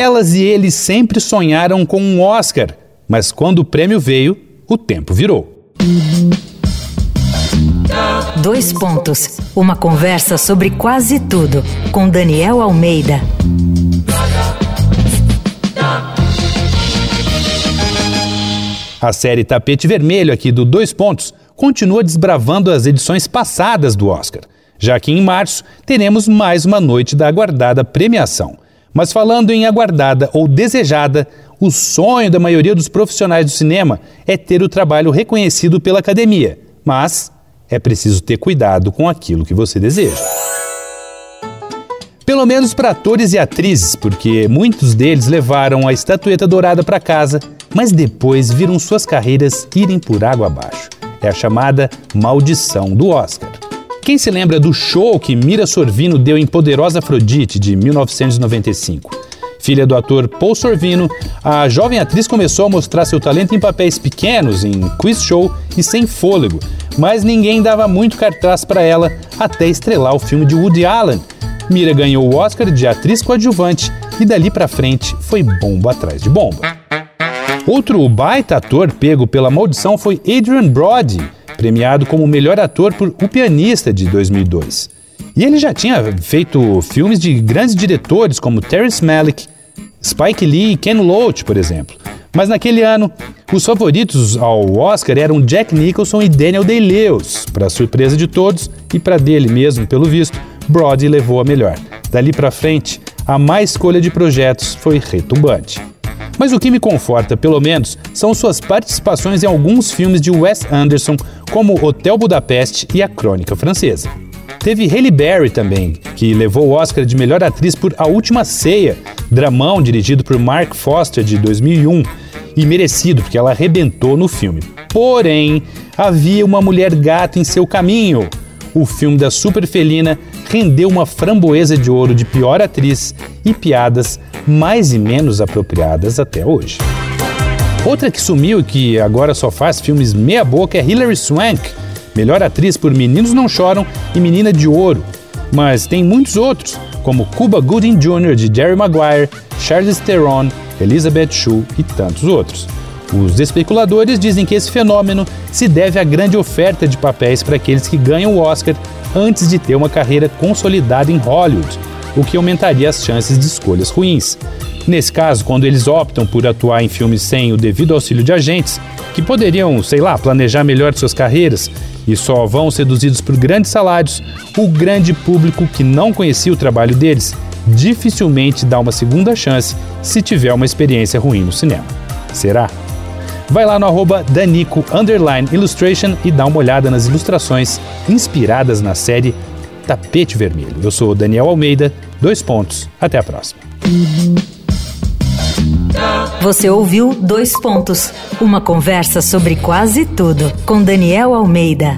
Elas e ele sempre sonharam com um Oscar, mas quando o prêmio veio, o tempo virou. Dois pontos. Uma conversa sobre quase tudo com Daniel Almeida. A série Tapete Vermelho aqui do Dois Pontos continua desbravando as edições passadas do Oscar, já que em março teremos mais uma noite da aguardada premiação. Mas falando em aguardada ou desejada, o sonho da maioria dos profissionais do cinema é ter o trabalho reconhecido pela academia, mas é preciso ter cuidado com aquilo que você deseja. Pelo menos para atores e atrizes, porque muitos deles levaram a estatueta dourada para casa, mas depois viram suas carreiras irem por água abaixo. É a chamada maldição do Oscar. Quem se lembra do show que Mira Sorvino deu em Poderosa Afrodite de 1995? Filha do ator Paul Sorvino, a jovem atriz começou a mostrar seu talento em papéis pequenos, em quiz show e sem fôlego, mas ninguém dava muito cartaz para ela até estrelar o filme de Woody Allen, Mira ganhou o Oscar de atriz coadjuvante e dali para frente foi bomba atrás de bomba. Outro baita ator pego pela maldição foi Adrian Brody, premiado como melhor ator por O Pianista de 2002. E ele já tinha feito filmes de grandes diretores como Terrence Malick, Spike Lee e Ken Loach, por exemplo. Mas naquele ano, os favoritos ao Oscar eram Jack Nicholson e Daniel Day-Lewis, para surpresa de todos e para dele mesmo, pelo visto. Brody levou a melhor. Dali para frente, a má escolha de projetos foi retumbante. Mas o que me conforta, pelo menos, são suas participações em alguns filmes de Wes Anderson, como Hotel Budapeste e A Crônica Francesa. Teve Halle Berry também, que levou o Oscar de melhor atriz por A Última Ceia, dramão dirigido por Mark Foster de 2001, e merecido porque ela arrebentou no filme. Porém, havia uma mulher gata em seu caminho. O filme da super felina rendeu uma framboesa de ouro de pior atriz e piadas mais e menos apropriadas até hoje. Outra que sumiu e que agora só faz filmes meia-boca é Hilary Swank, melhor atriz por Meninos Não Choram e Menina de Ouro. Mas tem muitos outros, como Cuba Gooding Jr. de Jerry Maguire, Charlize Theron, Elizabeth Shue e tantos outros. Os especuladores dizem que esse fenômeno se deve à grande oferta de papéis para aqueles que ganham o Oscar antes de ter uma carreira consolidada em Hollywood, o que aumentaria as chances de escolhas ruins. Nesse caso, quando eles optam por atuar em filmes sem o devido auxílio de agentes, que poderiam, sei lá, planejar melhor suas carreiras e só vão seduzidos por grandes salários, o grande público que não conhecia o trabalho deles dificilmente dá uma segunda chance se tiver uma experiência ruim no cinema. Será? Vai lá no arroba Danico Illustration e dá uma olhada nas ilustrações inspiradas na série Tapete Vermelho. Eu sou Daniel Almeida, dois pontos. Até a próxima. Você ouviu Dois Pontos, uma conversa sobre quase tudo com Daniel Almeida.